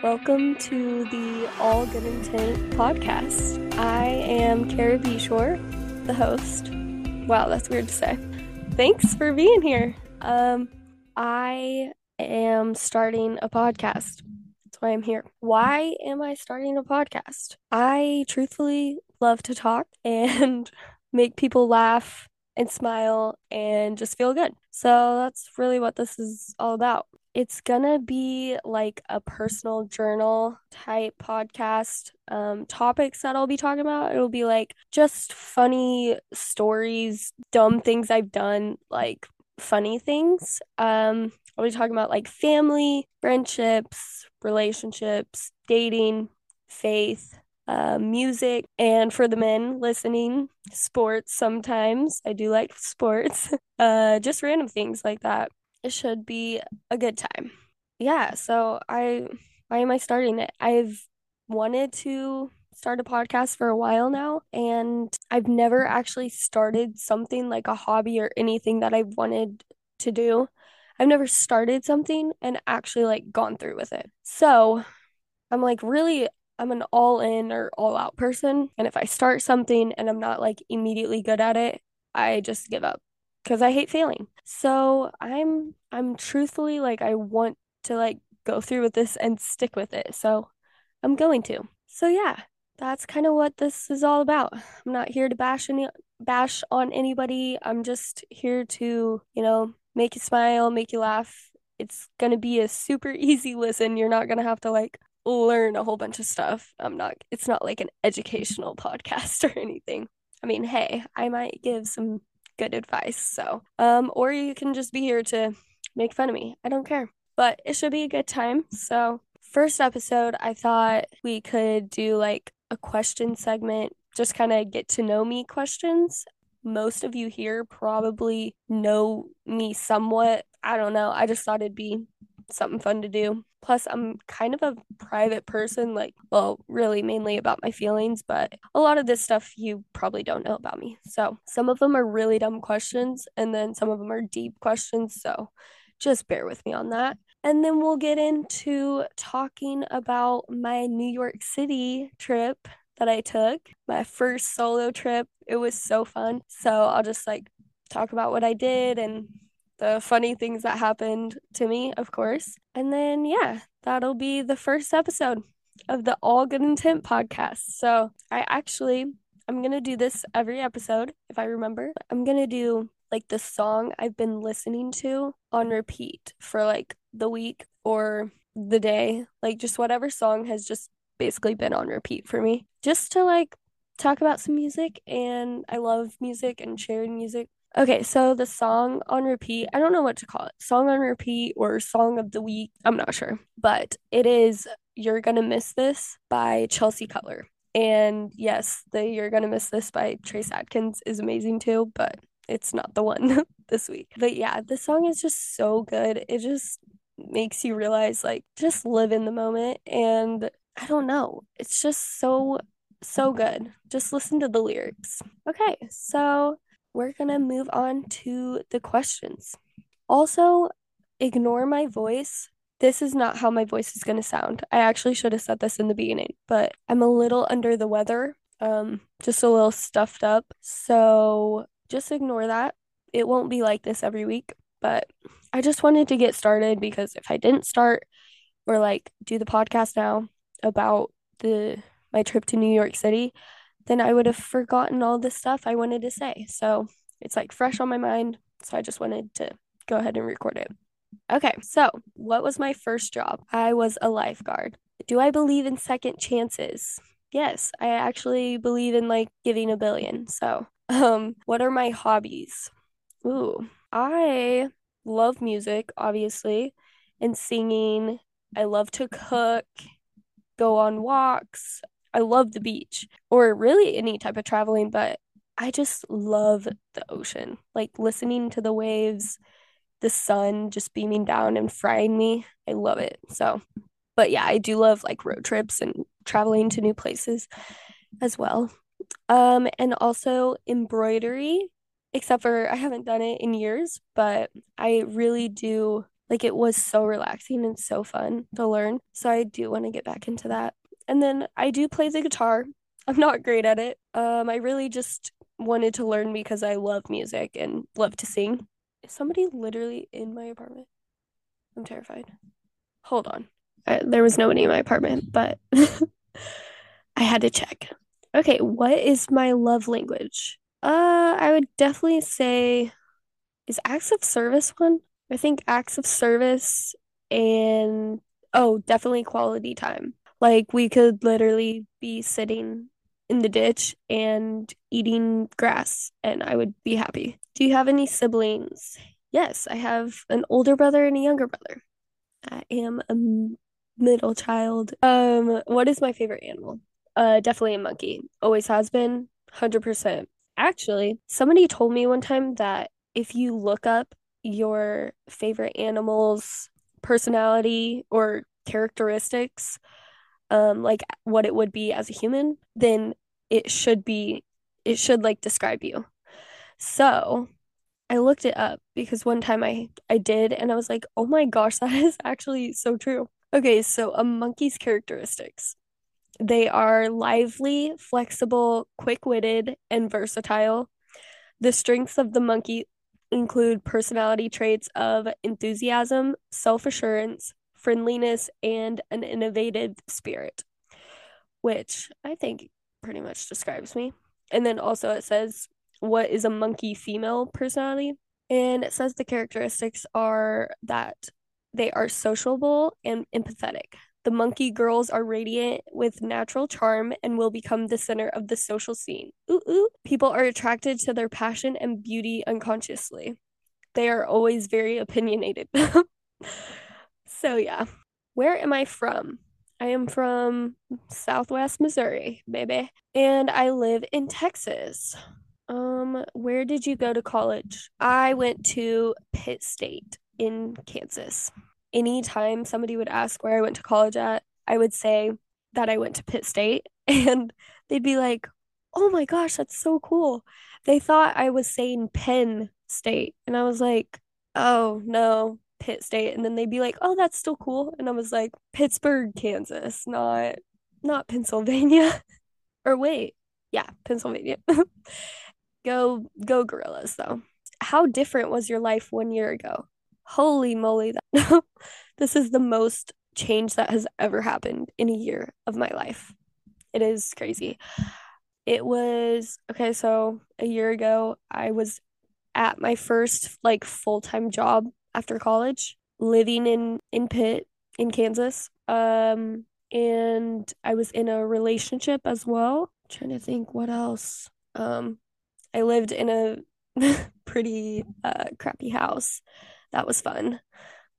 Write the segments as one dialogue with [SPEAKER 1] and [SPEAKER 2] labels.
[SPEAKER 1] Welcome to the All Good Intent podcast. I am Kara Beshore, the host. Wow, that's weird to say. Thanks for being here. Um, I am starting a podcast. That's why I'm here. Why am I starting a podcast? I truthfully love to talk and make people laugh and smile and just feel good. So that's really what this is all about. It's gonna be like a personal journal type podcast. Um, topics that I'll be talking about, it'll be like just funny stories, dumb things I've done, like funny things. Um, I'll be talking about like family, friendships, relationships, dating, faith, uh, music, and for the men listening, sports sometimes. I do like sports. uh, just random things like that. It should be a good time. Yeah, so I why am I starting it? I've wanted to start a podcast for a while now and I've never actually started something like a hobby or anything that I've wanted to do. I've never started something and actually like gone through with it. So, I'm like really I'm an all in or all out person. And if I start something and I'm not like immediately good at it, I just give up because I hate failing. So I'm I'm truthfully like I want to like go through with this and stick with it. So I'm going to. So yeah, that's kind of what this is all about. I'm not here to bash any bash on anybody. I'm just here to, you know, make you smile, make you laugh. It's going to be a super easy listen. You're not going to have to like learn a whole bunch of stuff. I'm not it's not like an educational podcast or anything. I mean, hey, I might give some good advice. So, um or you can just be here to make fun of me. I don't care. But it should be a good time. So, first episode, I thought we could do like a question segment, just kind of get to know me questions. Most of you here probably know me somewhat. I don't know. I just thought it'd be something fun to do. Plus, I'm kind of a private person, like, well, really mainly about my feelings, but a lot of this stuff you probably don't know about me. So, some of them are really dumb questions, and then some of them are deep questions. So, just bear with me on that. And then we'll get into talking about my New York City trip that I took, my first solo trip. It was so fun. So, I'll just like talk about what I did and the funny things that happened to me, of course. And then, yeah, that'll be the first episode of the All Good Intent podcast. So, I actually, I'm going to do this every episode if I remember. I'm going to do like the song I've been listening to on repeat for like the week or the day, like just whatever song has just basically been on repeat for me, just to like talk about some music. And I love music and sharing music Okay, so the song on repeat, I don't know what to call it. Song on repeat or song of the week, I'm not sure. But it is You're Gonna Miss This by Chelsea Cutler. And yes, the You're Gonna Miss This by Trace Adkins is amazing too, but it's not the one this week. But yeah, the song is just so good. It just makes you realize like just live in the moment and I don't know. It's just so so good. Just listen to the lyrics. Okay, so we're going to move on to the questions. Also, ignore my voice. This is not how my voice is going to sound. I actually should have said this in the beginning, but I'm a little under the weather, um, just a little stuffed up. So just ignore that. It won't be like this every week, but I just wanted to get started because if I didn't start or like do the podcast now about the my trip to New York City, then I would have forgotten all the stuff I wanted to say. So it's like fresh on my mind. So I just wanted to go ahead and record it. Okay, so what was my first job? I was a lifeguard. Do I believe in second chances? Yes, I actually believe in like giving a billion. So, um, what are my hobbies? Ooh, I love music, obviously, and singing. I love to cook, go on walks. I love the beach or really any type of traveling, but I just love the ocean. Like listening to the waves, the sun just beaming down and frying me. I love it. So, but yeah, I do love like road trips and traveling to new places as well. Um, and also embroidery, except for I haven't done it in years, but I really do Like it was so relaxing and so fun to learn. So I do want to get back into that. And then I do play the guitar. I'm not great at it. Um, I really just wanted to learn because I love music and love to sing. Is somebody literally in my apartment? I'm terrified. Hold on. I, there was nobody in my apartment, but I had to check. Okay, what is my love language? Uh, I would definitely say is acts of service one? I think acts of service and oh, definitely quality time. Like we could literally be sitting in the ditch and eating grass and I would be happy. Do you have any siblings? Yes, I have an older brother and a younger brother. I am a middle child. Um, what is my favorite animal? Uh, definitely a monkey. Always has been, 100%. Actually, somebody told me one time that if you look up your favorite animal's personality or characteristics, um, like what it would be as a human, then it should be, it should like describe you. So I looked it up because one time I I did and I was like, "Oh my gosh, that is actually so true." Okay, so a monkey's characteristics. They are lively, flexible, quick-witted, and versatile. The strengths of the monkey include personality traits of enthusiasm, self-assurance, friendliness, and an innovative spirit, which I think pretty much describes me. And then also it says what is a monkey female personality. And it says the characteristics are that they are sociable and empathetic. The monkey girls are radiant with natural charm and will become the center of the social scene. Ooh, ooh. People are attracted to their passion and beauty unconsciously. They are always very opinionated. so, yeah. Where am I from? I am from Southwest Missouri, baby. And I live in Texas. Um, where did you go to college? I went to Pitt State in Kansas. Anytime somebody would ask where I went to college at, I would say that I went to Pitt State and they'd be like, "Oh my gosh, that's so cool." They thought I was saying Penn State and I was like, "Oh, no, Pitt State." And then they'd be like, "Oh, that's still cool." And I was like, "Pittsburg, Kansas, not not Pennsylvania." or wait, yeah, Pennsylvania. Go go gorillas though. How different was your life one year ago? Holy moly, that this is the most change that has ever happened in a year of my life. It is crazy. It was okay, so a year ago I was at my first like full-time job after college, living in in Pitt in Kansas. Um and I was in a relationship as well. I'm trying to think what else. Um I lived in a pretty uh, crappy house. That was fun.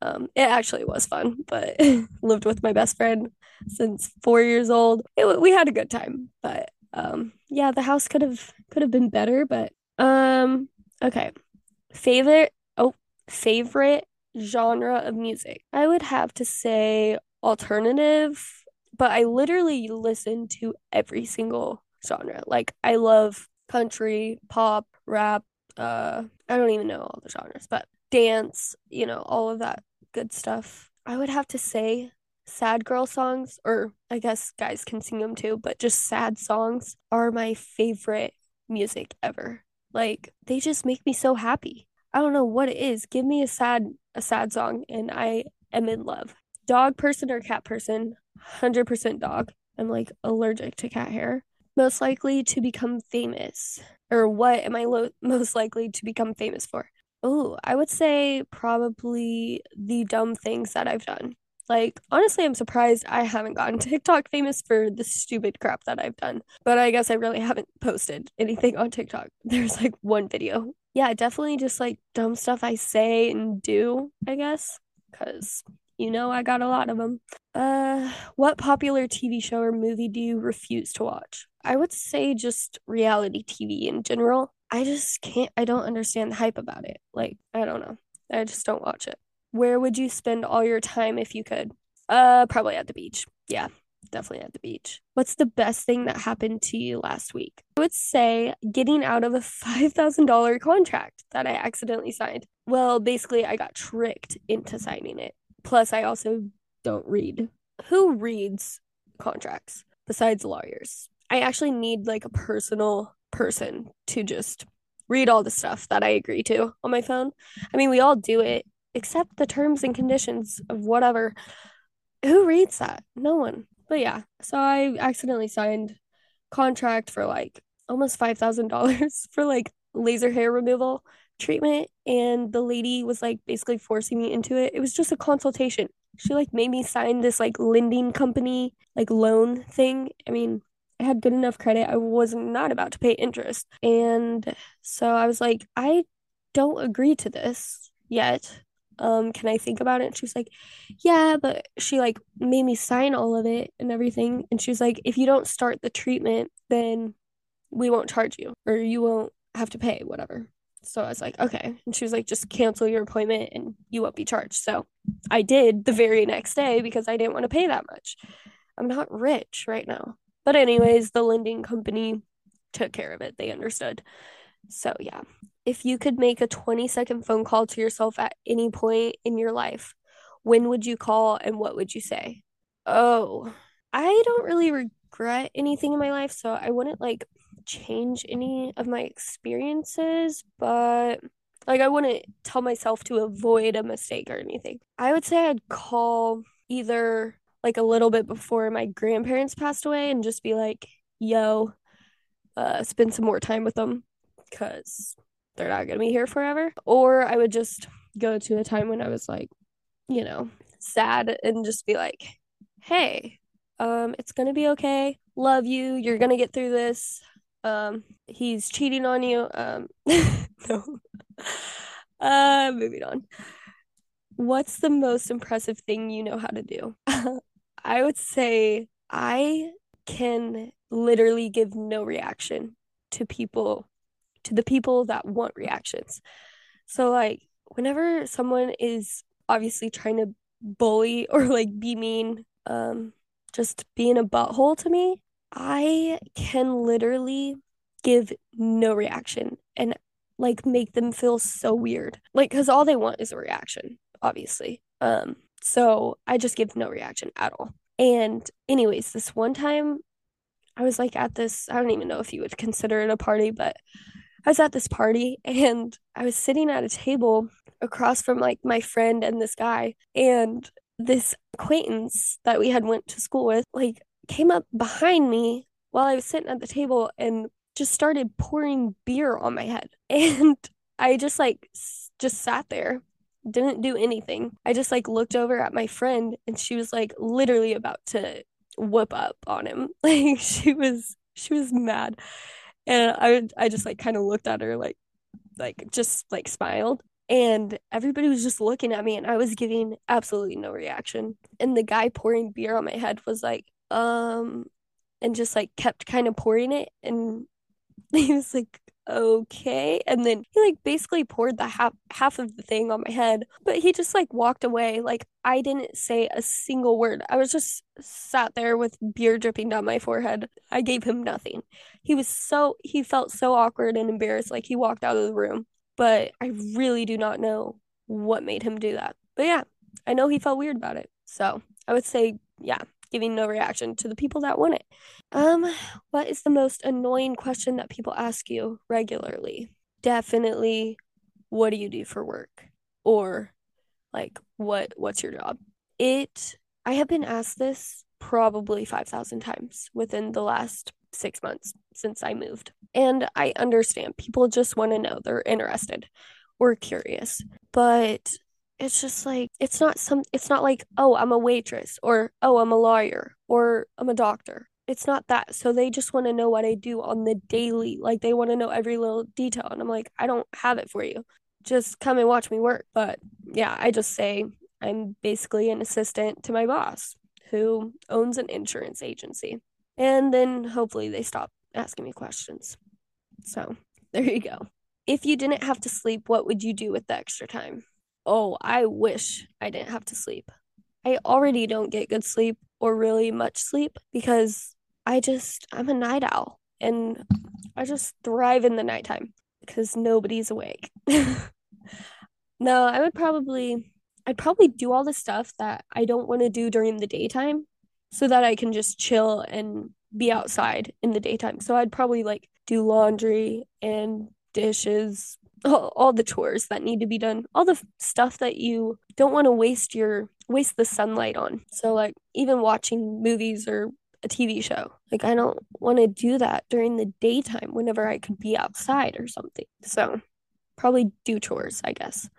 [SPEAKER 1] Um, it actually was fun, but lived with my best friend since four years old. It, we had a good time, but um, yeah, the house could have could have been better. But um, okay, favorite favorite genre of music. I would have to say alternative, but I literally listen to every single genre. Like I love country, pop, rap, uh I don't even know all the genres, but dance, you know, all of that good stuff. I would have to say sad girl songs or I guess guys can sing them too, but just sad songs are my favorite music ever. Like they just make me so happy. I don't know what it is. Give me a sad a sad song and I am in love. Dog person or cat person? 100% dog. I'm like allergic to cat hair most likely to become famous? Or what am I lo- most likely to become famous for? Oh, I would say probably the dumb things that I've done. Like, honestly, I'm surprised I haven't gotten TikTok famous for the stupid crap that I've done. But I guess I really haven't posted anything on TikTok. There's like one video. Yeah, definitely just like dumb stuff I say and do, I guess. Because you know I got a lot of them. Uh, what popular TV show or movie do you refuse to watch? I would say just reality TV in general. I just can't, I don't understand the hype about it. Like, I don't know. I just don't watch it. Where would you spend all your time if you could? Uh, probably at the beach. Yeah. Definitely at the beach. What's the best thing that happened to you last week? I would say getting out of a $5,000 contract that I accidentally signed. Well, basically, I got tricked into signing it. Plus, I also don't read. Who reads contracts besides lawyers? I actually need like a personal person to just read all the stuff that I agree to on my phone. I mean, we all do it, except the terms and conditions of whatever. Who reads that? No one. But yeah, so I accidentally signed contract for like almost $5,000 for like laser hair removal treatment and the lady was like basically forcing me into it. It was just a consultation. She like made me sign this like lending company like loan thing. I mean, I had good enough credit. I was not about to pay interest. And so I was like, I don't agree to this yet. Um, can I think about it? She was like, Yeah, but she like made me sign all of it and everything. And she was like, if you don't start the treatment, then we won't charge you or you won't have to pay, whatever. So I was like, okay. And she was like, just cancel your appointment and you won't be charged. So I did the very next day because I didn't want to pay that much. I'm not rich right now. But, anyways, the lending company took care of it. They understood. So, yeah. If you could make a 20 second phone call to yourself at any point in your life, when would you call and what would you say? Oh, I don't really regret anything in my life. So, I wouldn't like change any of my experiences, but like I wouldn't tell myself to avoid a mistake or anything. I would say I'd call either like a little bit before my grandparents passed away and just be like, yo, uh, spend some more time with them because they're not going to be here forever. Or I would just go to a time when I was like, you know, sad and just be like, hey, um, it's going to be okay. Love you. You're going to get through this um he's cheating on you um no uh moving on what's the most impressive thing you know how to do i would say i can literally give no reaction to people to the people that want reactions so like whenever someone is obviously trying to bully or like be mean um just being a butthole to me I can literally give no reaction and like make them feel so weird. Like cuz all they want is a reaction, obviously. Um so I just give no reaction at all. And anyways, this one time I was like at this I don't even know if you would consider it a party, but I was at this party and I was sitting at a table across from like my friend and this guy and this acquaintance that we had went to school with like came up behind me while I was sitting at the table and just started pouring beer on my head. And I just like just sat there, didn't do anything. I just like looked over at my friend and she was like literally about to whoop up on him. Like she was she was mad. And I I just like kind of looked at her like like just like smiled and everybody was just looking at me and I was giving absolutely no reaction. And the guy pouring beer on my head was like, um and just like kept kind of pouring it and he was like okay and then he like basically poured the half half of the thing on my head but he just like walked away. Like i didn't say a single word. I was just sat there with beer dripping down my forehead. I gave him nothing. He was so he felt so awkward and embarrassed like he walked out of the room but i really do not know what made him do that. But yeah i know he felt weird about it. So i would say yeah giving no reaction to the people that want it. Um, what is the most annoying question that people ask you regularly? Definitely, what do you do for work? Or like what what's your job? It I have been asked this probably 5,000 times within the last 6 months since I moved. And I understand people just want to know, they're interested or curious. But it's just like it's not some it's not like oh i'm a waitress or oh i'm a lawyer or i'm a doctor. It's not that. So they just want to know what i do on the daily. Like they want to know every little detail and i'm like i don't have it for you. Just come and watch me work. But yeah i just say i'm basically an assistant to my boss who owns an insurance agency. And then hopefully they stop asking me questions. So there you go. If you didn't have to sleep what would you do with the extra time oh, I wish I didn't have to sleep. I already don't get good sleep or really much sleep because I just, I'm a night owl and I just thrive in the nighttime because nobody's awake. no, I would probably, I'd probably do all the stuff that I don't want to do during the daytime so that I can just chill and be outside in the daytime. So I'd probably like do laundry and dishes, all, the chores that need to be done, all the stuff that you don't want to waste your waste the sunlight on. So like even watching movies or a TV show. Like I don't want to do that during the daytime whenever I could be outside or something. So probably do chores, I guess.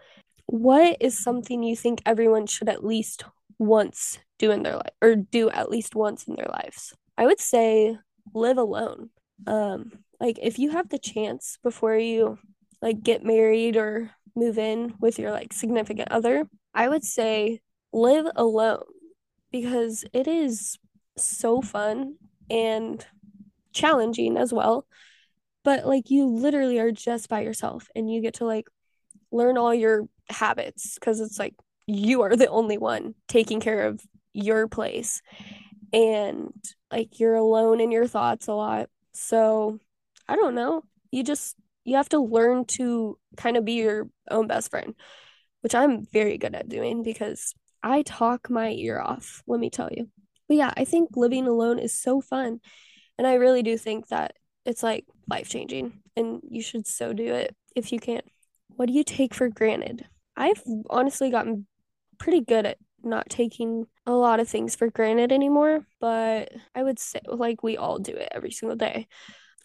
[SPEAKER 1] What is something you think everyone should at least once do in their life or do at least once in their lives? I would say live alone. Um like if you have the chance before you like get married or move in with your like significant other, I would say live alone because it is so fun and challenging as well. But like you literally are just by yourself and you get to like learn all your habits because it's like you are the only one taking care of your place and like you're alone in your thoughts a lot. So I don't know. You just you have to learn to kind of be your own best friend, which I'm very good at doing because I talk my ear off, let me tell you. But yeah, I think living alone is so fun. And I really do think that it's like life changing and you should so do it if you can. What do you take for granted? I've honestly gotten pretty good at not taking a lot of things for granted anymore, but I would say like we all do it every single day.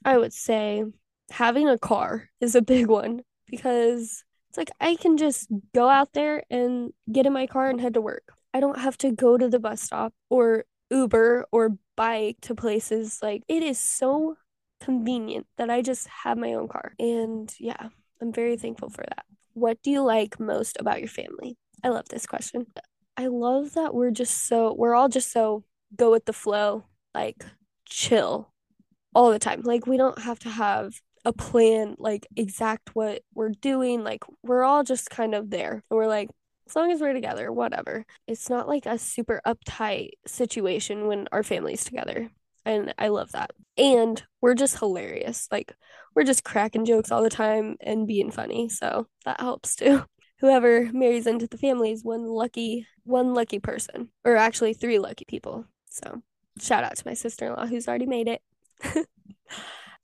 [SPEAKER 1] I would say having a car is a big one because it's like I can just go out there and get in my car and head to work. I don't have to go to the bus stop or Uber or bike to places. Like it is so convenient that I just have my own car. And yeah, I'm very thankful for that. What do you like most about your family? I love this question. I love that we're just so, we're all just so go with the flow, like chill all the time. Like we don't have to have a plan, like exact what we're doing. Like we're all just kind of there. And we're like, as long as we're together, whatever. It's not like a super uptight situation when our family's together. And I love that. And we're just hilarious. Like we're just cracking jokes all the time and being funny. So that helps too. Whoever marries into the family is one lucky one lucky person. Or actually three lucky people. So shout out to my sister-in-law who's already made it.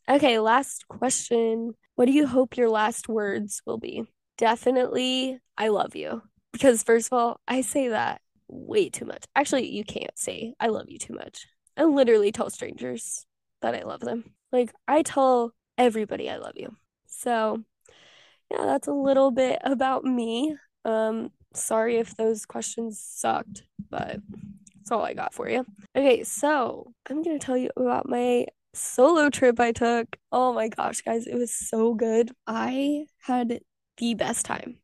[SPEAKER 1] okay, last question. What do you hope your last words will be? Definitely, I love you. Because, first of all, I say that way too much. Actually, you can't say I love you too much. I literally tell strangers that I love them. Like, I tell everybody I love you. So, yeah, that's a little bit about me. Um, sorry if those questions sucked, but that's all I got for you. Okay, so I'm gonna tell you about my solo trip I took. Oh my gosh, guys, it was so good. I had the best time.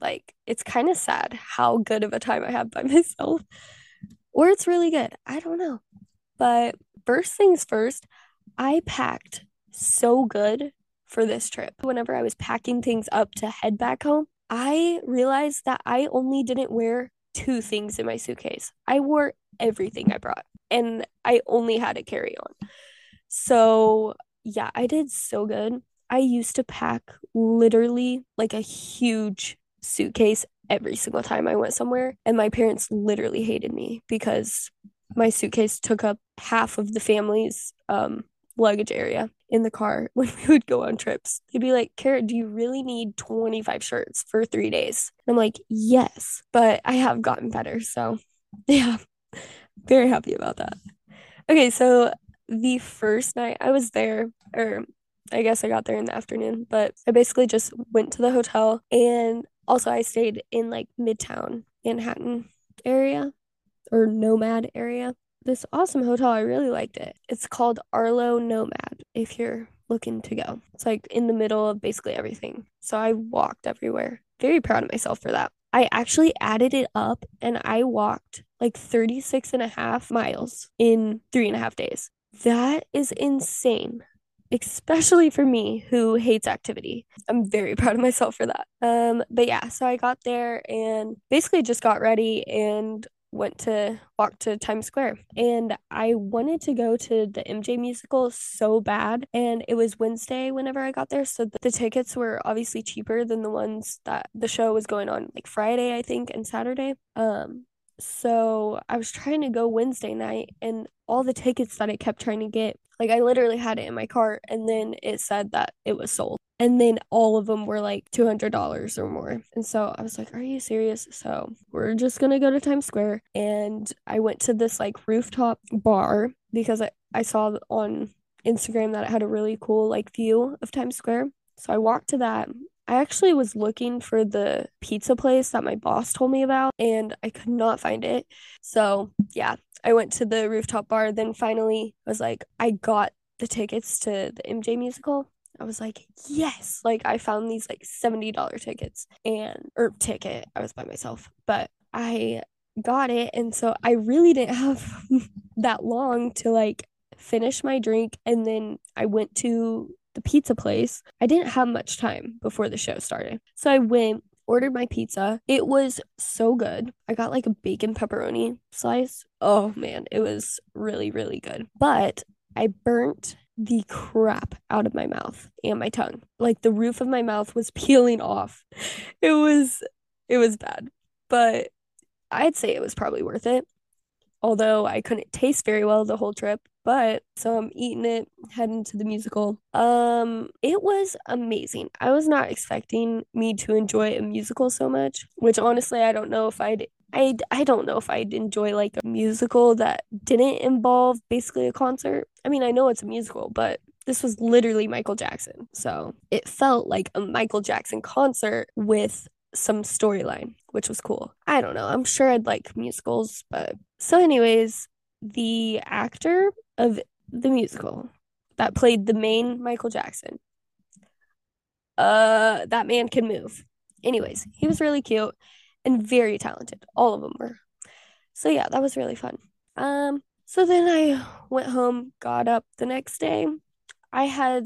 [SPEAKER 1] Like, it's kind of sad how good of a time I have by myself, or it's really good. I don't know. But first things first, I packed so good for this trip. Whenever I was packing things up to head back home, I realized that I only didn't wear two things in my suitcase. I wore everything I brought and I only had a carry on. So, yeah, I did so good. I used to pack literally like a huge suitcase every single time I went somewhere. And my parents literally hated me because my suitcase took up half of the family's um, luggage area in the car when we would go on trips. They'd be like, Kara, do you really need 25 shirts for three days? And I'm like, yes, but I have gotten better. So, yeah, very happy about that. Okay, so the first night I was there, or I guess I got there in the afternoon, but I basically just went to the hotel and also I stayed in like Midtown Manhattan area or Nomad area. This awesome hotel, I really liked it. It's called Arlo Nomad if you're looking to go. It's like in the middle of basically everything. So I walked everywhere. Very proud of myself for that. I actually added it up and I walked like 36 and a half miles in three and a half days. That is insane especially for me who hates activity. I'm very proud of myself for that. Um, but yeah, so I got there and basically just got ready and went to walk to Times Square and I wanted to go to the MJ musical so bad and it was Wednesday whenever I got there so the tickets were obviously cheaper than the ones that the show was going on like Friday I think and Saturday um so I was trying to go Wednesday night and all the tickets that I kept trying to get like I literally had it in my cart and then it said that it was sold and then all of them were like $200 or more. And so I was like, Are you serious? So we're just going to go to Times Square. And I went to this like rooftop bar because I, I saw on Instagram that it had a really cool like view of Times Square. So I walked to that. I actually was looking for the pizza place that my boss told me about and I could not find it. So, yeah, I went to the rooftop bar. Then finally, I was like, I got the tickets to the MJ musical. I was like, yes, like I found these like $70 tickets and or ticket. I was by myself, but I got it and so I really didn't have that long to like finish my drink and then I went to the pizza place. I didn't have much time before the show started. So I went ordered my pizza. It was so good. I got like a bacon pepperoni slice. Oh man, it was really, really good. But I burnt the crap out of my mouth and my tongue. Like the roof of my mouth was peeling off. It was it was bad. But I'd say it was probably worth it. Although I couldn't taste very well the whole trip, but so I'm eating it, heading to the musical. Um, it was amazing. I was not expecting me to enjoy a musical so much, which honestly I don't know if I'd I, I don't know if I'd enjoy like a musical that didn't involve basically a concert. I mean, I know it's a musical, but this was literally Michael Jackson. So it felt like a Michael Jackson concert with some storyline, which was cool. I don't know. I'm sure I'd like musicals, but so, anyways, the actor of the musical that played the main Michael Jackson, uh, that man can move. Anyways, he was really cute and very talented. All of them were. So yeah, that was really fun. Um, so then I went home, got up the next day. I had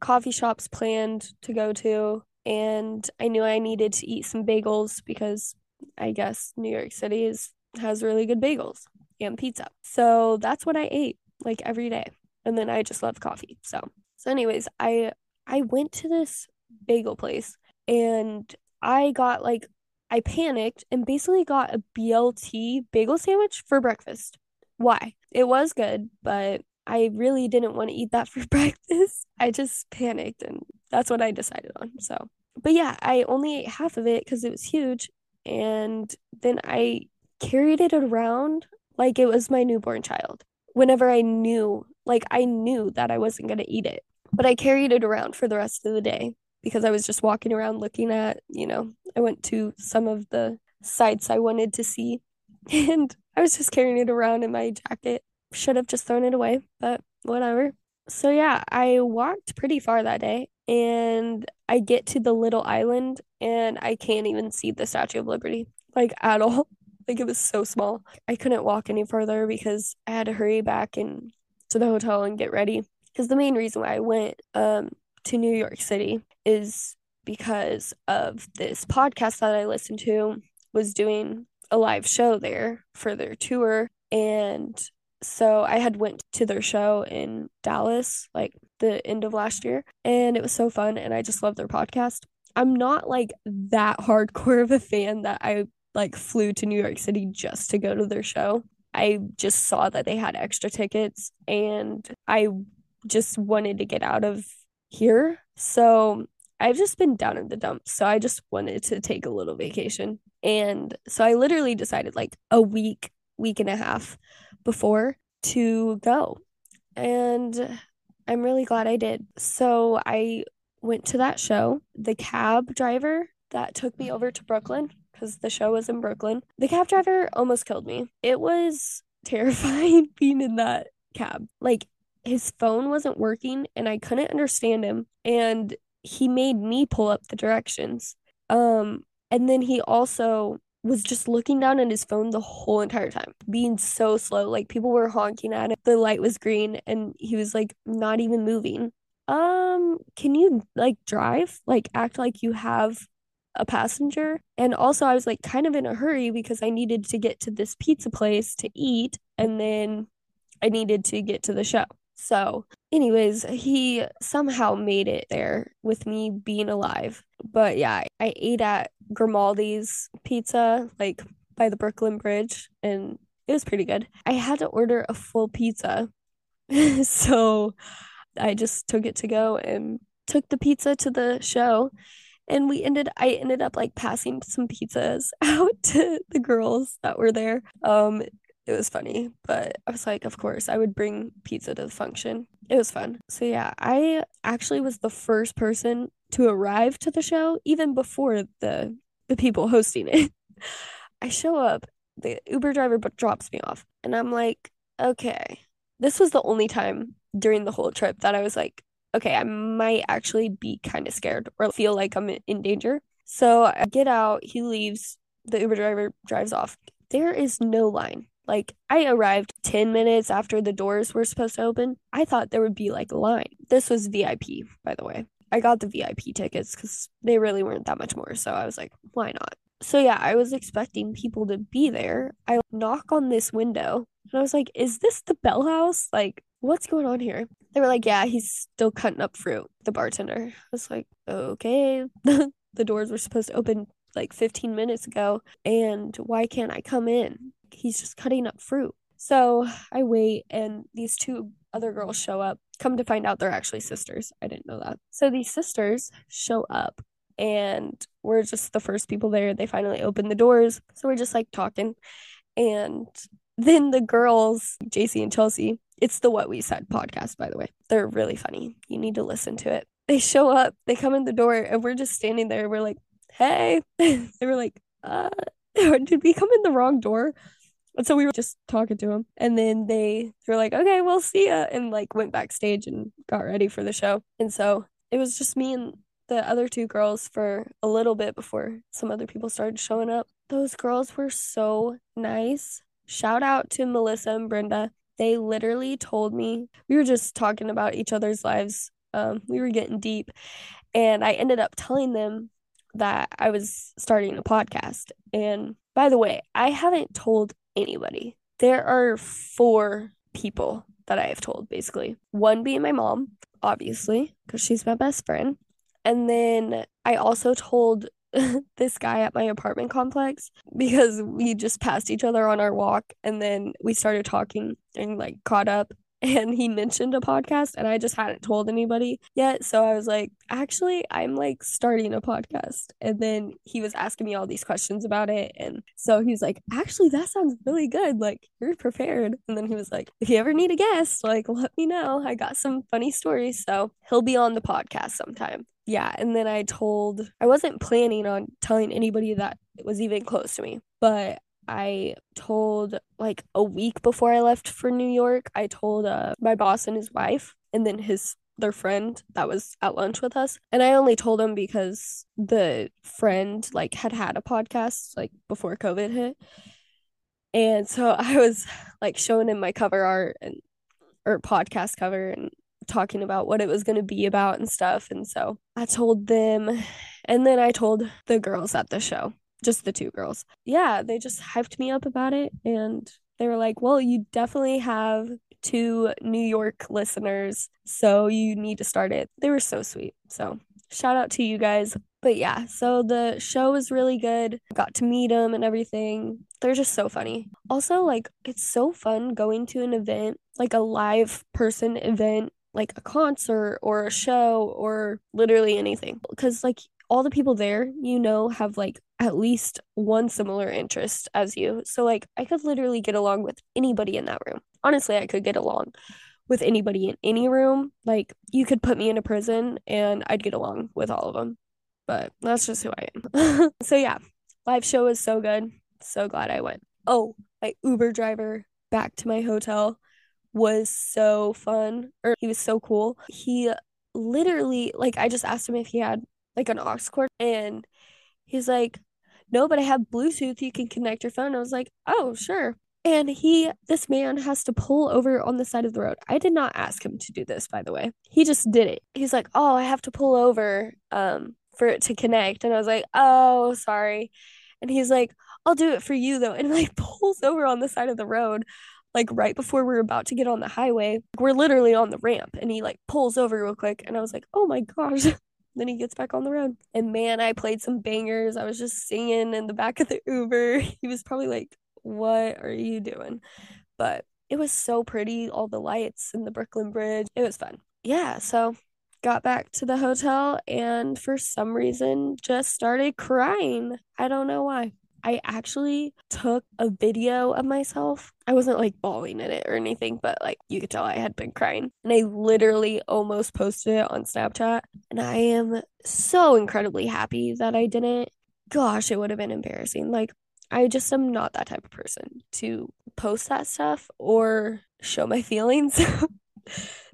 [SPEAKER 1] coffee shops planned to go to, and I knew I needed to eat some bagels because I guess New York City is has really good bagels and pizza. So that's what I ate like every day. And then I just love coffee. So so anyways, I I went to this bagel place and I got like I panicked and basically got a BLT bagel sandwich for breakfast. Why? It was good, but I really didn't want to eat that for breakfast. I just panicked and that's what I decided on. So, but yeah, I only ate half of it because it was huge. And then I carried it around like it was my newborn child. Whenever I knew, like, I knew that I wasn't going to eat it, but I carried it around for the rest of the day because I was just walking around looking at, you know, I went to some of the sites I wanted to see and I was just carrying it around in my jacket. Should have just thrown it away, but whatever. So yeah, I walked pretty far that day and I get to the little island and I can't even see the Statue of Liberty like at all. Like it was so small. I couldn't walk any further because I had to hurry back and to the hotel and get ready. Because the main reason why I went um to New York City is because of this podcast that I listened to was doing a live show there for their tour and so I had went to their show in Dallas like the end of last year and it was so fun and I just love their podcast. I'm not like that hardcore of a fan that I like flew to New York City just to go to their show. I just saw that they had extra tickets and I just wanted to get out of here. So I've just been down in the dumps. So I just wanted to take a little vacation. And so I literally decided like a week, week and a half before to go. And I'm really glad I did. So I went to that show. The cab driver that took me over to Brooklyn, because the show was in Brooklyn, the cab driver almost killed me. It was terrifying being in that cab. Like his phone wasn't working and I couldn't understand him. And he made me pull up the directions. Um, and then he also was just looking down at his phone the whole entire time, being so slow. Like people were honking at him. The light was green and he was like not even moving. Um, can you like drive? Like act like you have a passenger. And also, I was like kind of in a hurry because I needed to get to this pizza place to eat. And then I needed to get to the show. So, anyways, he somehow made it there with me being alive. But yeah, I ate at Grimaldi's Pizza, like by the Brooklyn Bridge, and it was pretty good. I had to order a full pizza. so I just took it to go and took the pizza to the show. And we ended I ended up like passing some pizzas out to the girls that were there. Um it was funny, but I was like, of course, I would bring pizza to the function. It was fun. So yeah, I actually was the first person to arrive to the show even before the the people hosting it. I show up, the Uber driver drops me off, and I'm like, okay. This was the only time during the whole trip that I was like, okay, I might actually be kind of scared or feel like I'm in danger. So I get out, he leaves, the Uber driver drives off. There is no line. Like I arrived 10 minutes after the doors were supposed to open. I thought there would be like a line. This was VIP, by the way. I got the VIP tickets because they really weren't that much more. So I was like, why not? So yeah, I was expecting people to be there. I knock on this window and I was like, is this the Bell House? Like, what's going on here? They were like, yeah, he's still cutting up fruit, the bartender. I was like, okay. the doors were supposed to open like 15 minutes ago. And why can't I come in? He's just cutting up fruit. So I wait, and these two other girls show up. Come to find out, they're actually sisters. I didn't know that. So these sisters show up, and we're just the first people there. They finally open the doors. So we're just like talking. And then the girls, JC and Chelsea, it's the What We Said podcast, by the way. They're really funny. You need to listen to it. They show up, they come in the door, and we're just standing there. We're like, hey. they were like, uh, did we come in the wrong door? And so we were just talking to them. And then they, they were like, okay, we'll see ya. And like went backstage and got ready for the show. And so it was just me and the other two girls for a little bit before some other people started showing up. Those girls were so nice. Shout out to Melissa and Brenda. They literally told me we were just talking about each other's lives. Um, we were getting deep, and I ended up telling them that I was starting a podcast. And by the way, I haven't told anybody. There are four people that I have told basically. One being my mom, obviously, because she's my best friend. And then I also told this guy at my apartment complex because we just passed each other on our walk and then we started talking and like caught up and he mentioned a podcast and I just hadn't told anybody yet. So I was like, actually, I'm like starting a podcast. And then he was asking me all these questions about it. And so he was like, actually, that sounds really good. Like, you're prepared. And then he was like, if you ever need a guest, like, let me know. I got some funny stories. So he'll be on the podcast sometime. Yeah. And then I told, I wasn't planning on telling anybody that was even close to me, but I told like a week before I left for New York, I told uh, my boss and his wife, and then his their friend that was at lunch with us. And I only told him because the friend like had had a podcast like before COVID hit. And so I was like showing him my cover art and or podcast cover and talking about what it was going to be about and stuff. And so I told them and then I told the girls at the show just the two girls. Yeah, they just hyped me up about it and they were like, "Well, you definitely have two New York listeners, so you need to start it." They were so sweet. So, shout out to you guys. But yeah, so the show was really good. Got to meet them and everything. They're just so funny. Also, like it's so fun going to an event, like a live person event like a concert or a show or literally anything because like all the people there, you know, have like at least one similar interest as you. So like I could literally get along with anybody in that room. Honestly, I could get along with anybody in any room. Like you could put me in a prison and I'd get along with all of them. But that's just who I am. so yeah, live show was so good. So glad I went. Oh, my Uber driver back to my hotel was so fun. Or he was so cool. He literally like I just asked him if he had like an aux cord and he's like no but i have bluetooth you can connect your phone i was like oh sure and he this man has to pull over on the side of the road i did not ask him to do this by the way he just did it he's like oh i have to pull over um for it to connect. And I was like, oh, sorry. And he's like, I'll do it for you though. And like pulls over on the side of the road, like right before we're about to get on the highway. We're literally on the ramp and he like pulls over real quick. And I was like, oh my gosh. then he gets back on the road. And man, I played some bangers. I was just singing in the back of the Uber. He was probably like, what are you doing? But it was so pretty, all the lights and the Brooklyn Bridge. It was fun. Yeah, so got back to the hotel and for some reason just started crying. I don't know why. I actually took a video of myself. I wasn't like bawling in it or anything, but like you could tell I had been crying. And I literally almost posted it on Snapchat. And I am so incredibly happy that I didn't. Gosh, it would have been embarrassing. Like, I just am not that type of person to post that stuff or show my feelings.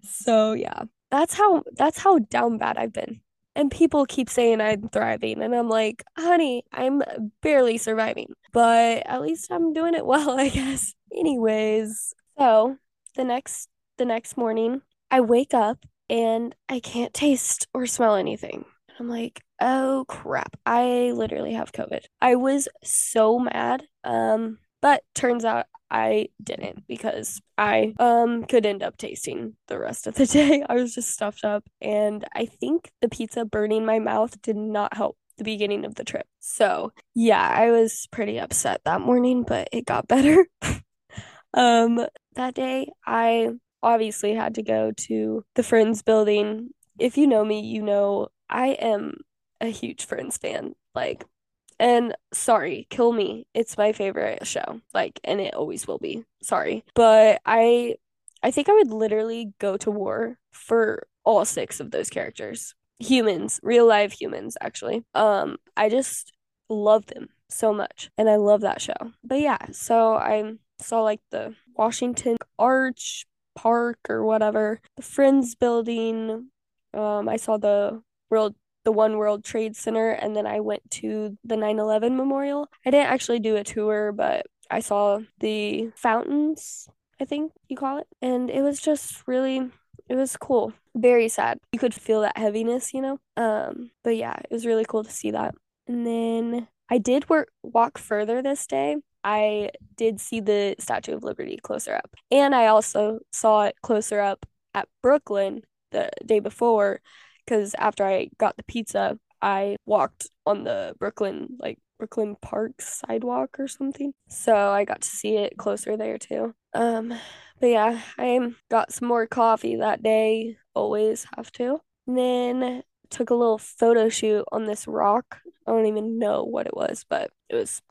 [SPEAKER 1] so, yeah. That's how that's how down bad I've been and people keep saying I'm thriving and I'm like, "Honey, I'm barely surviving." But at least I'm doing it well, I guess. Anyways, so the next the next morning, I wake up and I can't taste or smell anything. I'm like, "Oh crap. I literally have COVID." I was so mad. Um but turns out I didn't because I um could end up tasting the rest of the day. I was just stuffed up and I think the pizza burning my mouth did not help the beginning of the trip. So, yeah, I was pretty upset that morning, but it got better. um that day I obviously had to go to the Friends building. If you know me, you know I am a huge Friends fan. Like and sorry, kill me. It's my favorite show. Like, and it always will be. Sorry. But I I think I would literally go to war for all six of those characters. Humans, real live humans actually. Um I just love them so much and I love that show. But yeah, so I saw like the Washington Arch Park or whatever, the Friends building. Um I saw the World the One World Trade Center, and then I went to the 9 11 memorial. I didn't actually do a tour, but I saw the fountains, I think you call it. And it was just really, it was cool. Very sad. You could feel that heaviness, you know? Um, but yeah, it was really cool to see that. And then I did work walk further this day. I did see the Statue of Liberty closer up. And I also saw it closer up at Brooklyn the day before because after I got the pizza, I walked on the Brooklyn, like Brooklyn Park sidewalk or something. So I got to see it closer there too. Um, but yeah, I got some more coffee that day. Always have to. And then took a little photo shoot on this rock. I don't even know what it was, but it was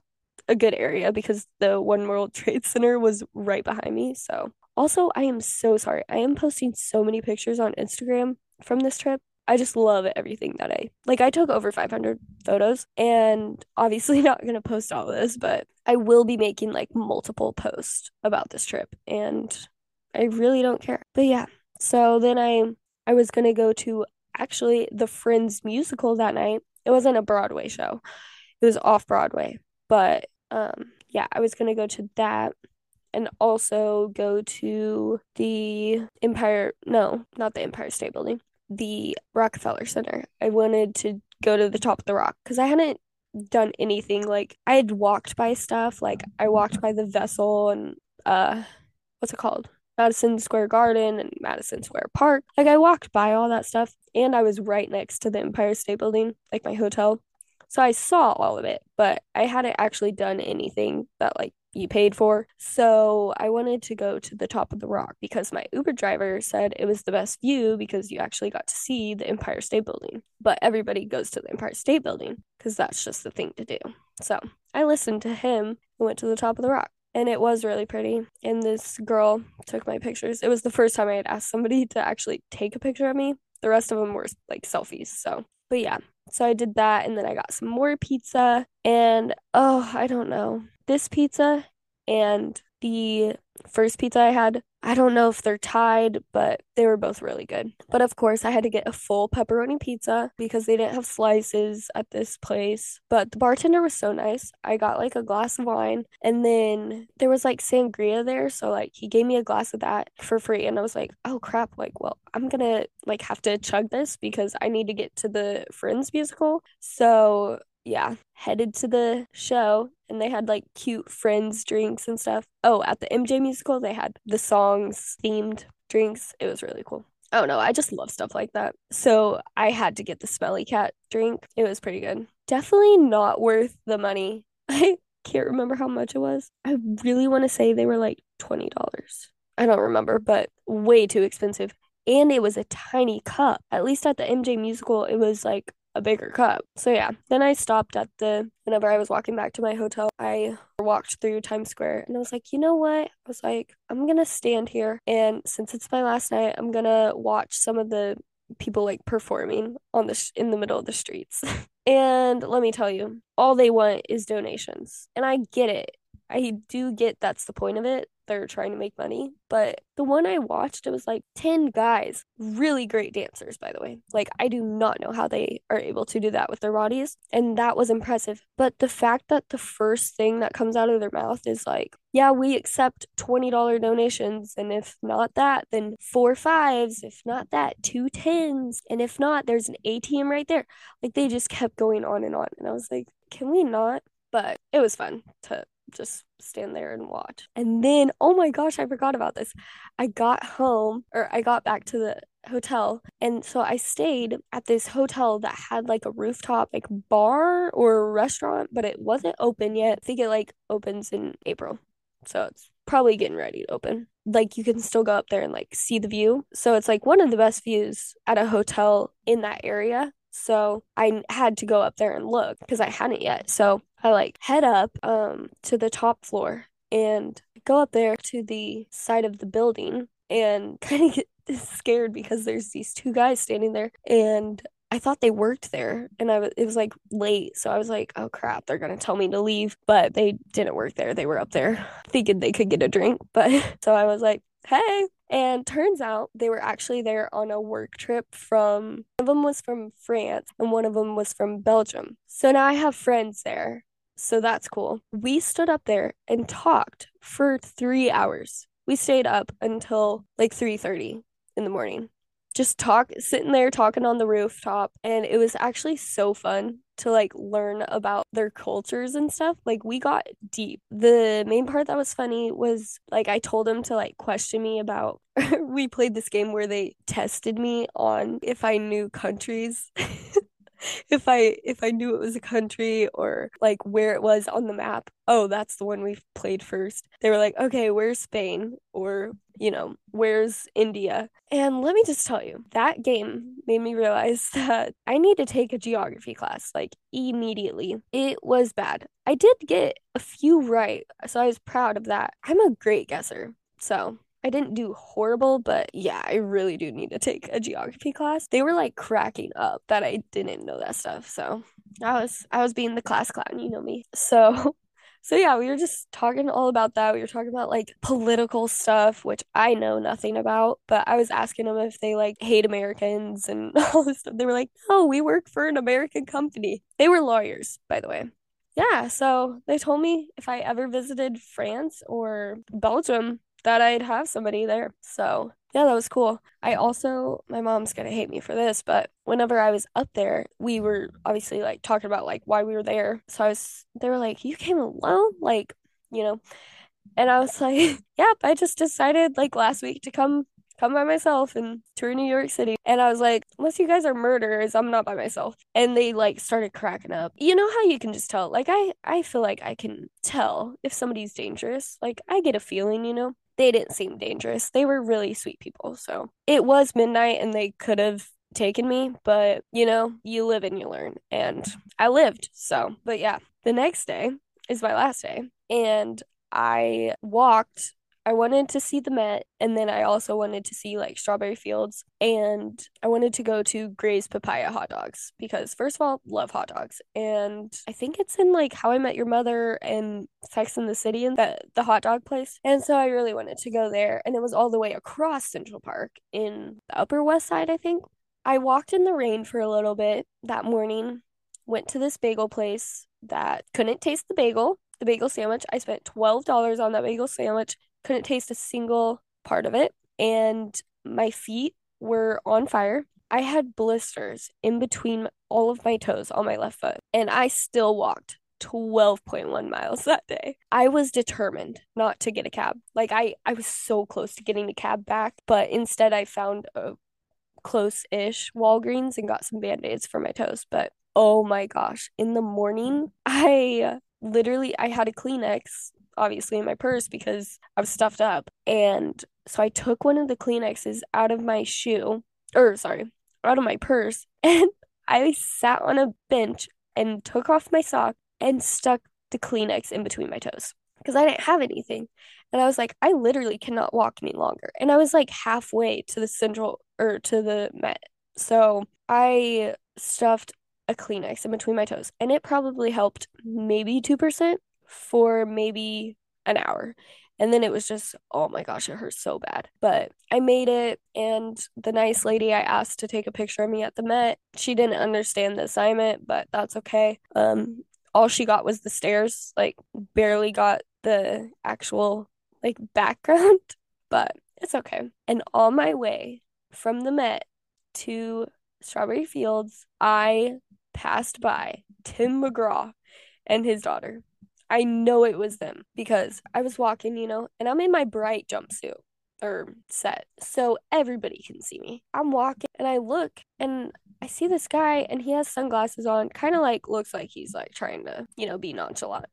[SPEAKER 1] a good area because the One World Trade Center was right behind me. So also, I am so sorry. I am posting so many pictures on Instagram from this trip I just love everything that I like. I took over 500 photos and obviously not going to post all this, but I will be making like multiple posts about this trip and I really don't care. But yeah, so then I I was going to go to actually the Friends musical that night. It wasn't a Broadway show. It was off Broadway, but um yeah, I was going to go to that and also go to the Empire no, not the Empire State Building the Rockefeller Center. I wanted to go to the top of the rock because I hadn't done anything like I had walked by stuff like I walked by the vessel and uh what's it called? Madison Square Garden and Madison Square Park. Like I walked by all that stuff and I was right next to the Empire State Building like my hotel. So I saw all of it but I hadn't actually done anything that like you paid for. So I wanted to go to the top of the rock because my Uber driver said it was the best view because you actually got to see the Empire State Building. But everybody goes to the Empire State Building because that's just the thing to do. So I listened to him and went to the top of the rock. And it was really pretty. And this girl took my pictures. It was the first time I had asked somebody to actually take a picture of me. The rest of them were like selfies. So, but yeah, so I did that and then I got some more pizza and oh, I don't know this pizza and The first pizza I had, I don't know if they're tied, but they were both really good. But of course, I had to get a full pepperoni pizza because they didn't have slices at this place. But the bartender was so nice. I got like a glass of wine and then there was like sangria there. So like he gave me a glass of that for free. And I was like, oh crap, like, well, I'm gonna like have to chug this because I need to get to the Friends musical. So yeah, headed to the show and they had like cute friends drinks and stuff. Oh, at the MJ musical, they had the songs themed drinks. It was really cool. Oh no, I just love stuff like that. So I had to get the smelly cat drink. It was pretty good. Definitely not worth the money. I can't remember how much it was. I really want to say they were like $20. I don't remember, but way too expensive. And it was a tiny cup. At least at the MJ musical, it was like a bigger cup. So yeah, then I stopped at the whenever I was walking back to my hotel, I walked through Times Square and I was like, "You know what?" I was like, "I'm going to stand here and since it's my last night, I'm going to watch some of the people like performing on the sh- in the middle of the streets." and let me tell you, all they want is donations. And I get it. I do get that's the point of it they're trying to make money. But the one I watched, it was like 10 guys, really great dancers, by the way. Like, I do not know how they are able to do that with their bodies. And that was impressive. But the fact that the first thing that comes out of their mouth is like, yeah, we accept $20 donations. And if not that, then four fives. If not that, two tens. And if not, there's an ATM right there. Like, they just kept going on and on. And I was like, can we not? But it was fun to just stand there and watch. And then, oh my gosh, I forgot about this. I got home or I got back to the hotel. And so I stayed at this hotel that had like a rooftop like bar or restaurant, but it wasn't open yet. I think it like opens in April. So it's probably getting ready to open. Like you can still go up there and like see the view. So it's like one of the best views at a hotel in that area. So I had to go up there and look because I hadn't yet. So I like head up um to the top floor and go up there to the side of the building and kind of get scared because there's these two guys standing there and I thought they worked there and I it was like late so I was like oh crap they're going to tell me to leave but they didn't work there they were up there thinking they could get a drink but so I was like hey and turns out they were actually there on a work trip from one of them was from France and one of them was from Belgium. So now I have friends there. So that's cool. We stood up there and talked for 3 hours. We stayed up until like 3:30 in the morning. Just talk sitting there talking on the rooftop and it was actually so fun to like learn about their cultures and stuff. Like we got deep. The main part that was funny was like I told them to like question me about we played this game where they tested me on if I knew countries. if I if I knew it was a country or like where it was on the map. Oh, that's the one we played first. They were like, "Okay, where's Spain?" or, you know, "Where's India?" And let me just tell you, that game made me realize that I need to take a geography class like immediately. It was bad. I did get a few right, so I was proud of that. I'm a great guesser. So, I didn't do horrible, but yeah, I really do need to take a geography class. They were like cracking up that I didn't know that stuff. So I was I was being the class clown, you know me. So so yeah, we were just talking all about that. We were talking about like political stuff, which I know nothing about, but I was asking them if they like hate Americans and all this stuff. They were like, "No, we work for an American company." They were lawyers, by the way. Yeah, so they told me if I ever visited France or Belgium, that I'd have somebody there. So yeah, that was cool. I also, my mom's gonna hate me for this, but whenever I was up there, we were obviously like talking about like why we were there. So I was, they were like, you came alone? Like, you know, and I was like, yep, I just decided like last week to come come by myself and tour New York City. And I was like, unless you guys are murderers, I'm not by myself. And they like started cracking up. You know how you can just tell? Like I I feel like I can tell if somebody's dangerous. Like I get a feeling, you know they didn't seem dangerous. They were really sweet people. So it was midnight and they could have taken me, but you know, you live and you learn. And I lived. So, but yeah, the next day is my last day. And I walked I wanted to see the Met, and then I also wanted to see like Strawberry Fields, and I wanted to go to Gray's Papaya Hot Dogs because, first of all, love hot dogs, and I think it's in like How I Met Your Mother and Sex in the City and the the hot dog place, and so I really wanted to go there, and it was all the way across Central Park in the Upper West Side, I think. I walked in the rain for a little bit that morning, went to this bagel place that couldn't taste the bagel, the bagel sandwich. I spent $12 on that bagel sandwich, couldn't taste a single part of it, and my feet were on fire. I had blisters in between all of my toes on my left foot, and I still walked 12.1 miles that day. I was determined not to get a cab. Like I I was so close to getting a cab back, but instead I found a close-ish Walgreens and got some band-aids for my toes. But oh my gosh, in the morning, I literally I had a Kleenex obviously in my purse because I was stuffed up. And so I took one of the Kleenexes out of my shoe, or sorry, out of my purse, and I sat on a bench and took off my sock and stuck the Kleenex in between my toes because I didn't have anything. And I was like, I literally cannot walk any longer. And I was like halfway to the central or to the Met. So I stuffed a Kleenex in between my toes, and it probably helped maybe 2% for maybe an hour. And then it was just, oh my gosh, it hurt so bad. But I made it, and the nice lady I asked to take a picture of me at the Met, she didn't understand the assignment, but that's okay. Um, all she got was the stairs, like barely got the actual like background, but it's okay. And on my way from the Met to Strawberry Fields, I passed by Tim McGraw and his daughter. I know it was them because I was walking, you know, and I'm in my bright jumpsuit or set. So everybody can see me. I'm walking and I look and I see this guy and he has sunglasses on, kind of like looks like he's like trying to, you know, be nonchalant.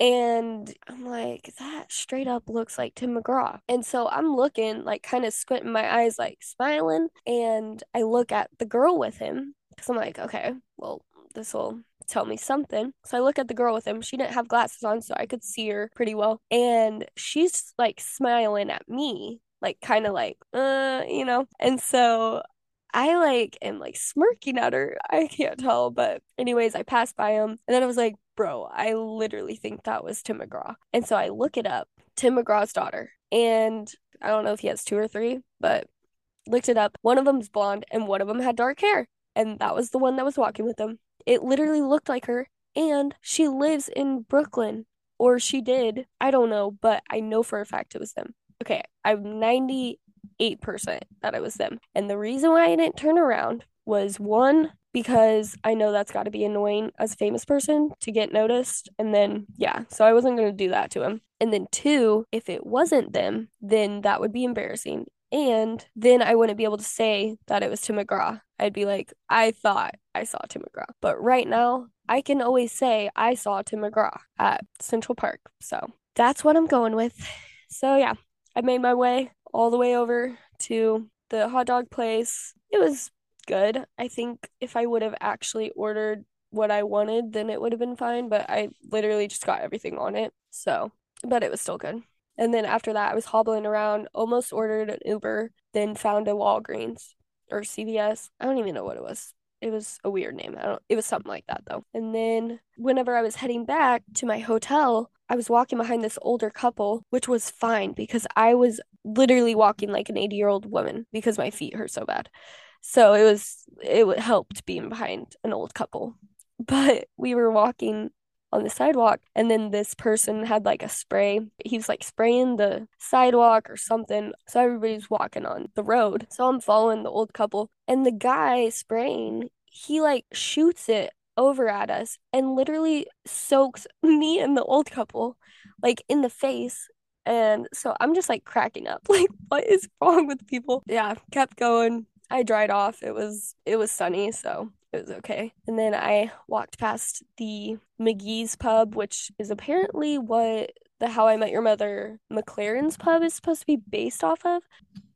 [SPEAKER 1] And I'm like, that straight up looks like Tim McGraw. And so I'm looking, like, kind of squinting my eyes, like smiling. And I look at the girl with him because I'm like, okay, well, this will tell me something. So I look at the girl with him. She didn't have glasses on, so I could see her pretty well. And she's like smiling at me, like kind of like, uh, you know. And so I like am like smirking at her. I can't tell, but anyways, I passed by him and then I was like, bro, I literally think that was Tim McGraw. And so I look it up, Tim McGraw's daughter. And I don't know if he has two or three, but looked it up. One of them's blonde and one of them had dark hair. And that was the one that was walking with him. It literally looked like her. And she lives in Brooklyn. Or she did. I don't know, but I know for a fact it was them. Okay, I'm 98% that it was them. And the reason why I didn't turn around was one, because I know that's got to be annoying as a famous person to get noticed. And then, yeah, so I wasn't going to do that to him. And then, two, if it wasn't them, then that would be embarrassing. And then I wouldn't be able to say that it was Tim McGraw. I'd be like, I thought I saw Tim McGraw. But right now, I can always say I saw Tim McGraw at Central Park. So that's what I'm going with. So yeah, I made my way all the way over to the hot dog place. It was good. I think if I would have actually ordered what I wanted, then it would have been fine. But I literally just got everything on it. So, but it was still good. And then after that, I was hobbling around, almost ordered an Uber, then found a Walgreens or CVS. I don't even know what it was. It was a weird name. I don't it was something like that though. And then whenever I was heading back to my hotel, I was walking behind this older couple, which was fine because I was literally walking like an 80-year-old woman because my feet hurt so bad. So it was it helped being behind an old couple. But we were walking on the sidewalk and then this person had like a spray. He was like spraying the sidewalk or something so everybody's walking on the road. So i'm following the old couple and the guy spraying he like shoots it over at us and literally soaks me and the old couple like in the face. And so i'm just like cracking up like what is wrong with people? Yeah kept going. I dried off. It was it was sunny so it was okay. And then I walked past the McGee's pub, which is apparently what the How I Met Your Mother McLaren's pub is supposed to be based off of.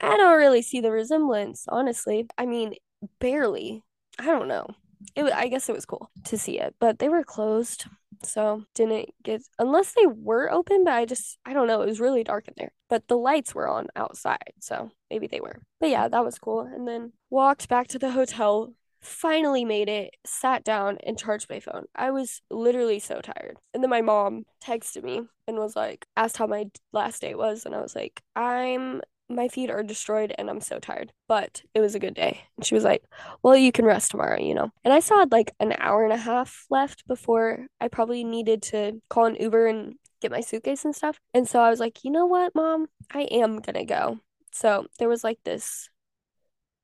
[SPEAKER 1] I don't really see the resemblance, honestly. I mean, barely. I don't know. It I guess it was cool to see it, but they were closed. So didn't get unless they were open, but I just I don't know. It was really dark in there. But the lights were on outside, so maybe they were. But yeah, that was cool. And then walked back to the hotel, finally made it, sat down and charged my phone. I was literally so tired. And then my mom texted me and was like, asked how my last day was. And I was like, I'm my feet are destroyed and I'm so tired, but it was a good day. And she was like, Well, you can rest tomorrow, you know? And I still had like an hour and a half left before I probably needed to call an Uber and get my suitcase and stuff. And so I was like, You know what, mom? I am gonna go. So there was like this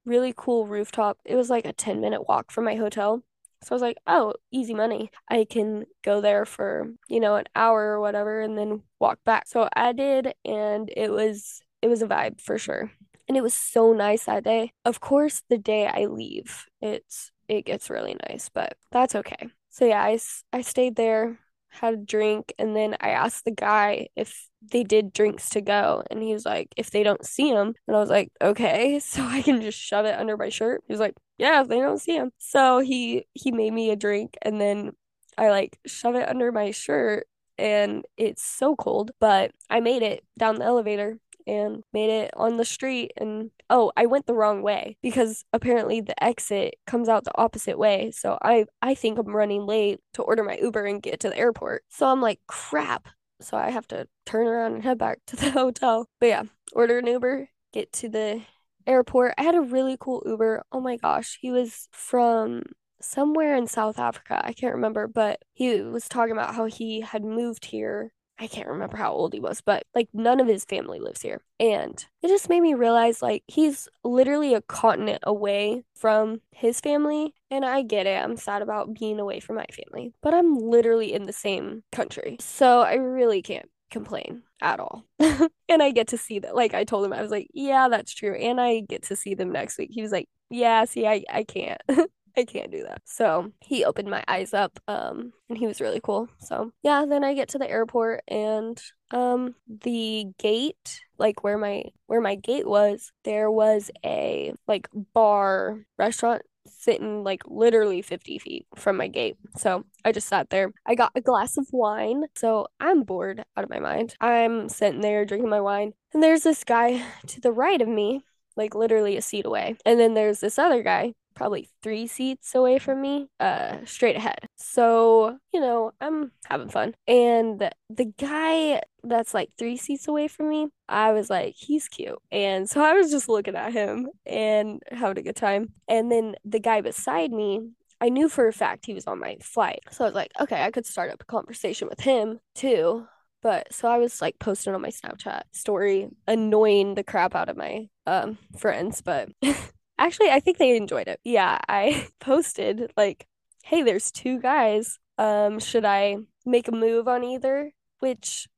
[SPEAKER 1] really cool rooftop. It was like a 10 minute walk from my hotel. So I was like, oh, easy money. I can go there for, you know, an hour or whatever and then walk back. So I did, and it was it was a vibe for sure. And it was so nice that day. Of course, the day I leave, it's it gets really nice, but that's okay. So yeah, I, I stayed there, had a drink, and then I asked the guy if they did drinks to go, and he was like, if they don't see him, and I was like, okay, so I can just shove it under my shirt. He was like, yeah, if they don't see him. So he he made me a drink, and then I like shove it under my shirt, and it's so cold, but I made it down the elevator and made it on the street and oh i went the wrong way because apparently the exit comes out the opposite way. So i i think i'm running late to order my uber and get to the airport. So i'm like crap. So i have to turn around and head back to the hotel. But yeah order an uber get to the airport. I had a really cool uber. Oh my gosh he was from somewhere in South Africa. I can't remember, but he was talking about how he had moved here I can't remember how old he was, but like none of his family lives here. And it just made me realize like he's literally a continent away from his family. And I get it. I'm sad about being away from my family, but I'm literally in the same country. So I really can't complain at all. and I get to see that. Like I told him, I was like, yeah, that's true. And I get to see them next week. He was like, yeah, see, I, I can't. I can't do that. So he opened my eyes up. Um, and he was really cool. So yeah, then I get to the airport and um the gate, like where my where my gate was, there was a like bar restaurant sitting like literally 50 feet from my gate. So I just sat there. I got a glass of wine. So I'm bored out of my mind. I'm sitting there drinking my wine. And there's this guy to the right of me, like literally a seat away. And then there's this other guy probably three seats away from me, uh, straight ahead. So, you know, I'm having fun. And the guy that's like three seats away from me, I was like, he's cute. And so I was just looking at him and having a good time. And then the guy beside me, I knew for a fact he was on my flight. So I was like, okay, I could start up a conversation with him too. But so I was like posting on my Snapchat story, annoying the crap out of my um friends, but Actually, I think they enjoyed it. Yeah, I posted like, "Hey, there's two guys. Um, should I make a move on either?" Which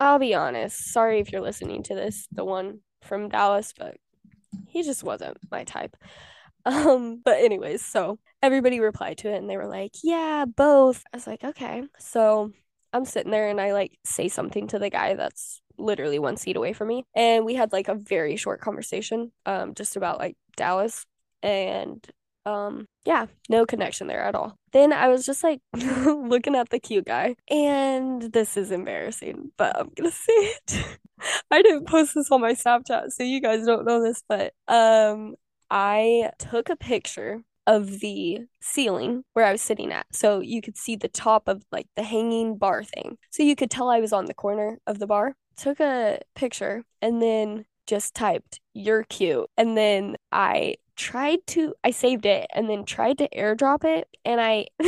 [SPEAKER 1] I'll be honest, sorry if you're listening to this, the one from Dallas, but he just wasn't my type. Um, but anyways, so everybody replied to it and they were like, "Yeah, both." I was like, "Okay." So I'm sitting there and I like say something to the guy that's literally one seat away from me. And we had like a very short conversation, um, just about like Dallas. And um, yeah, no connection there at all. Then I was just like looking at the cute guy, and this is embarrassing, but I'm gonna say it. I didn't post this on my Snapchat, so you guys don't know this, but um, I took a picture of the ceiling where I was sitting at. So you could see the top of like the hanging bar thing. So you could tell I was on the corner of the bar took a picture and then just typed, You're cute. And then I tried to, I saved it and then tried to airdrop it. And I,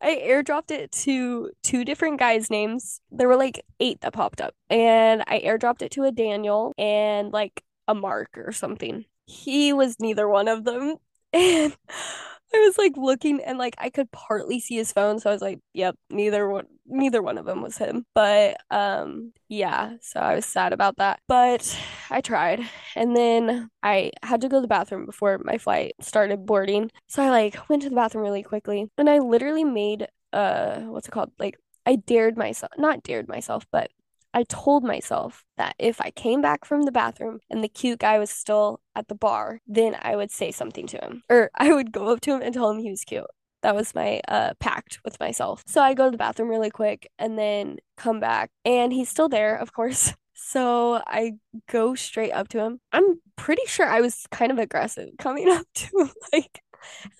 [SPEAKER 1] I airdropped it to two different guys' names. There were like eight that popped up. And I airdropped it to a Daniel and like a Mark or something. He was neither one of them. And I was like looking and like I could partly see his phone, so I was like, "Yep, neither one, neither one of them was him." But um, yeah, so I was sad about that, but I tried, and then I had to go to the bathroom before my flight started boarding, so I like went to the bathroom really quickly, and I literally made uh, what's it called? Like I dared myself, not dared myself, but I told myself that if I came back from the bathroom and the cute guy was still at the bar, then I would say something to him or I would go up to him and tell him he was cute. That was my uh pact with myself. So I go to the bathroom really quick and then come back and he's still there, of course. So I go straight up to him. I'm pretty sure I was kind of aggressive coming up to him like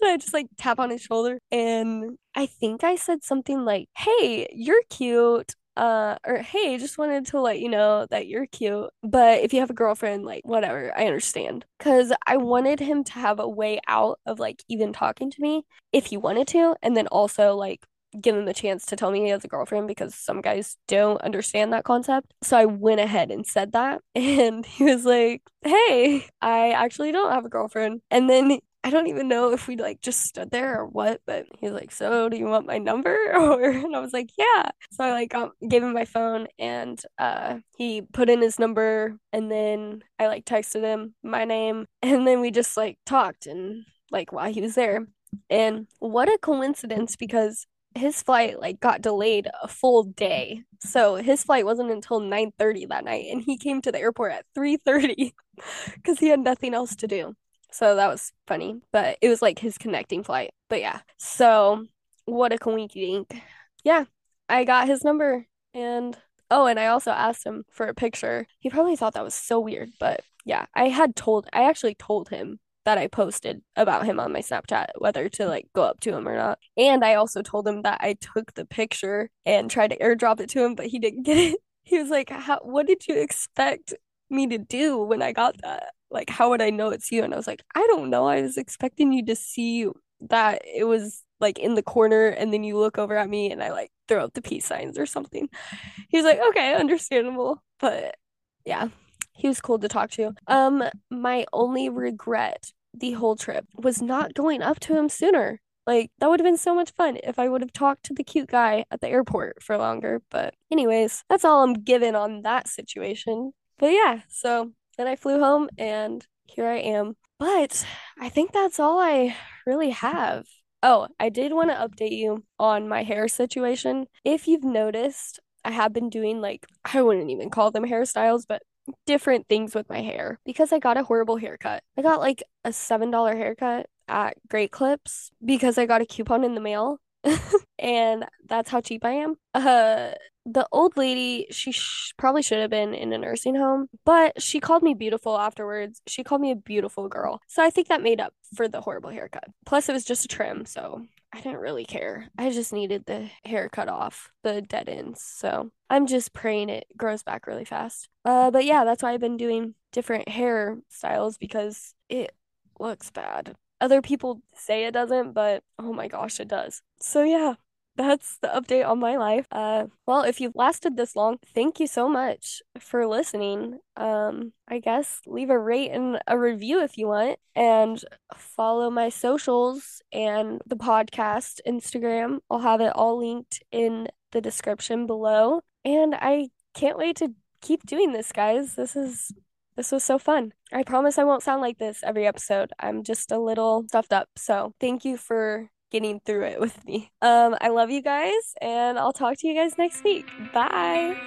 [SPEAKER 1] and I just like tap on his shoulder and I think I said something like, "Hey, you're cute." Uh or hey just wanted to let you know that you're cute but if you have a girlfriend like whatever i understand. Because i wanted him to have a way out of like even talking to me if he wanted to and then also like give him the chance to tell me he has a girlfriend because some guys don't understand that concept. So i went ahead and said that and he was like hey i actually don't have a girlfriend. And then I don't even know if we like just stood there or what, but he's like, "So, do you want my number?" Or and I was like, "Yeah." So I like um, gave him my phone and uh he put in his number and then I like texted him my name and then we just like talked and like while he was there. And what a coincidence because his flight like got delayed a full day. So his flight wasn't until 9:30 that night and he came to the airport at 3:30 cuz he had nothing else to do. So that was funny, but it was like his connecting flight. But yeah, so what a coinky dink. Yeah, I got his number and oh, and I also asked him for a picture. He probably thought that was so weird, but yeah, I had told, I actually told him that I posted about him on my Snapchat, whether to like go up to him or not. And I also told him that I took the picture and tried to airdrop it to him, but he didn't get it. He was like, How, what did you expect me to do when I got that? Like how would I know it's you? And I was like, I don't know. I was expecting you to see that it was like in the corner and then you look over at me and I like throw up the peace signs or something. He was like, okay, understandable. But yeah, he was cool to talk to. Um, my only regret the whole trip was not going up to him sooner. Like that would have been so much fun if I would have talked to the cute guy at the airport for longer. But anyways, that's all I'm given on that situation. But yeah, so then I flew home and here I am. But I think that's all I really have. Oh, I did want to update you on my hair situation. If you've noticed, I have been doing like, I wouldn't even call them hairstyles, but different things with my hair because I got a horrible haircut. I got like a $7 haircut at Great Clips because I got a coupon in the mail and that's how cheap I am. Uh the old lady, she sh- probably should have been in a nursing home, but she called me beautiful afterwards. She called me a beautiful girl. So I think that made up for the horrible haircut. Plus, it was just a trim, so I didn't really care. I just needed the hair cut off, the dead ends. So I'm just praying it grows back really fast. Uh, but yeah, that's why I've been doing different hair styles because it looks bad. Other people say it doesn't, but oh my gosh, it does. So yeah, that's the update on my life. Uh, well, if you've lasted this long, thank you so much for listening. Um, I guess leave a rate and a review if you want, and follow my socials and the podcast Instagram. I'll have it all linked in the description below. And I can't wait to keep doing this, guys. This is this was so fun. I promise I won't sound like this every episode. I'm just a little stuffed up. So, thank you for getting through it with me. Um, I love you guys, and I'll talk to you guys next week. Bye.